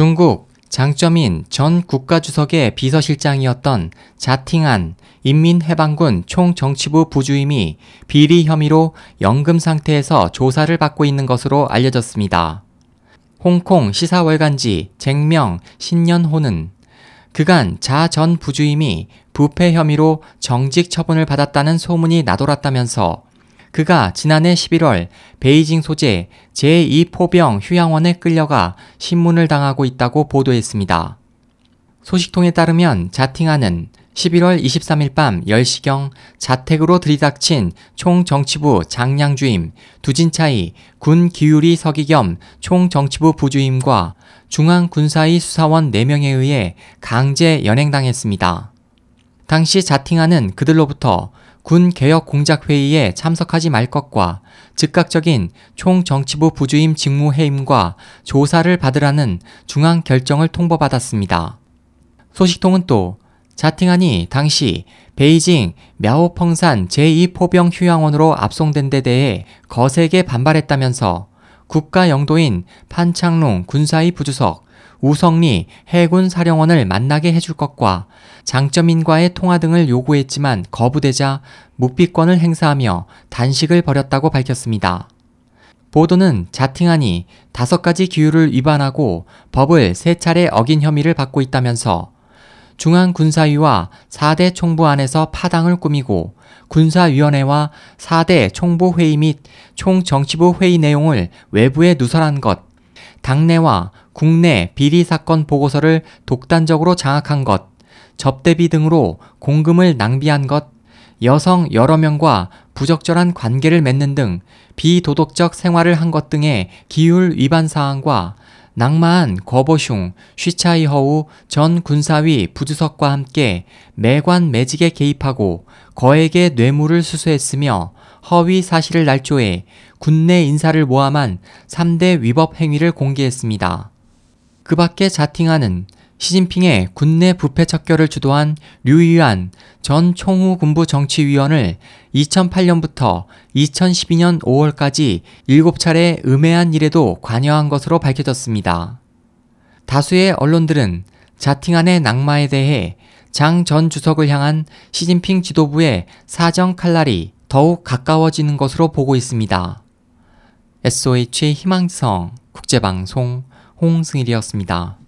중국 장점인 전 국가주석의 비서실장이었던 자팅안 인민해방군 총정치부 부주임이 비리 혐의로 연금 상태에서 조사를 받고 있는 것으로 알려졌습니다. 홍콩 시사월간지 쟁명 신년호는 그간 자 전 부주임이 부패 혐의로 정직 처분을 받았다는 소문이 나돌았다면서 그가 지난해 11월 베이징 소재 제2포병 휴양원에 끌려가 신문을 당하고 있다고 보도했습니다. 소식통에 따르면 자팅하는 11월 23일 밤 10시경 자택으로 들이닥친 총정치부 장량주임, 두진차이, 군 기율이 서기 겸 총정치부 부주임과 중앙군사위 수사원 4명에 의해 강제 연행당했습니다. 당시 자팅하는 그들로부터 군 개혁 공작 회의에 참석하지 말 것과 즉각적인 총정치부 부주임 직무 해임과 조사를 받으라는 중앙 결정을 통보받았습니다. 소식통은 또 자팅안이 당시 베이징 мя오펑산 제2포병 휴양원으로 압송된 데 대해 거세게 반발했다면서 국가 영도인 판창롱 군사위 부주석, 우성리 해군 사령원을 만나게 해줄 것과 장점인과의 통화 등을 요구했지만 거부되자 묵비권을 행사하며 단식을 벌였다고 밝혔습니다. 보도는 자팅안이 다섯 가지 기율을 위반하고 법을 세 차례 어긴 혐의를 받고 있다면서 중앙군사위와 4대 총부 안에서 파당을 꾸미고 군사위원회와 4대 총부회의 및 총정치부 회의 내용을 외부에 누설한 것, 당내와 국내 비리 사건 보고서를 독단적으로 장악한 것, 접대비 등으로 공금을 낭비한 것, 여성 여러 명과 부적절한 관계를 맺는 등 비도덕적 생활을 한 것 등의 기율 위반 사항과 낭마한 거보슝, 쉬차이허우 전 군사위 부주석과 함께 매관 매직에 개입하고 거액의 뇌물을 수수했으며 허위 사실을 날조해 군내 인사를 모함한 3대 위법 행위를 공개했습니다. 그 밖에 자팅하는 시진핑의 군내 부패 척결을 주도한 류유안 전 총우 군부 정치위원을 2008년부터 2012년 5월까지 7차례 음해한 일에도 관여한 것으로 밝혀졌습니다. 다수의 언론들은 자팅안의 낙마에 대해 장 전 주석을 향한 시진핑 지도부의 사정 칼날이 더욱 가까워지는 것으로 보고 있습니다. SOH 희망성 국제방송 홍승일이었습니다.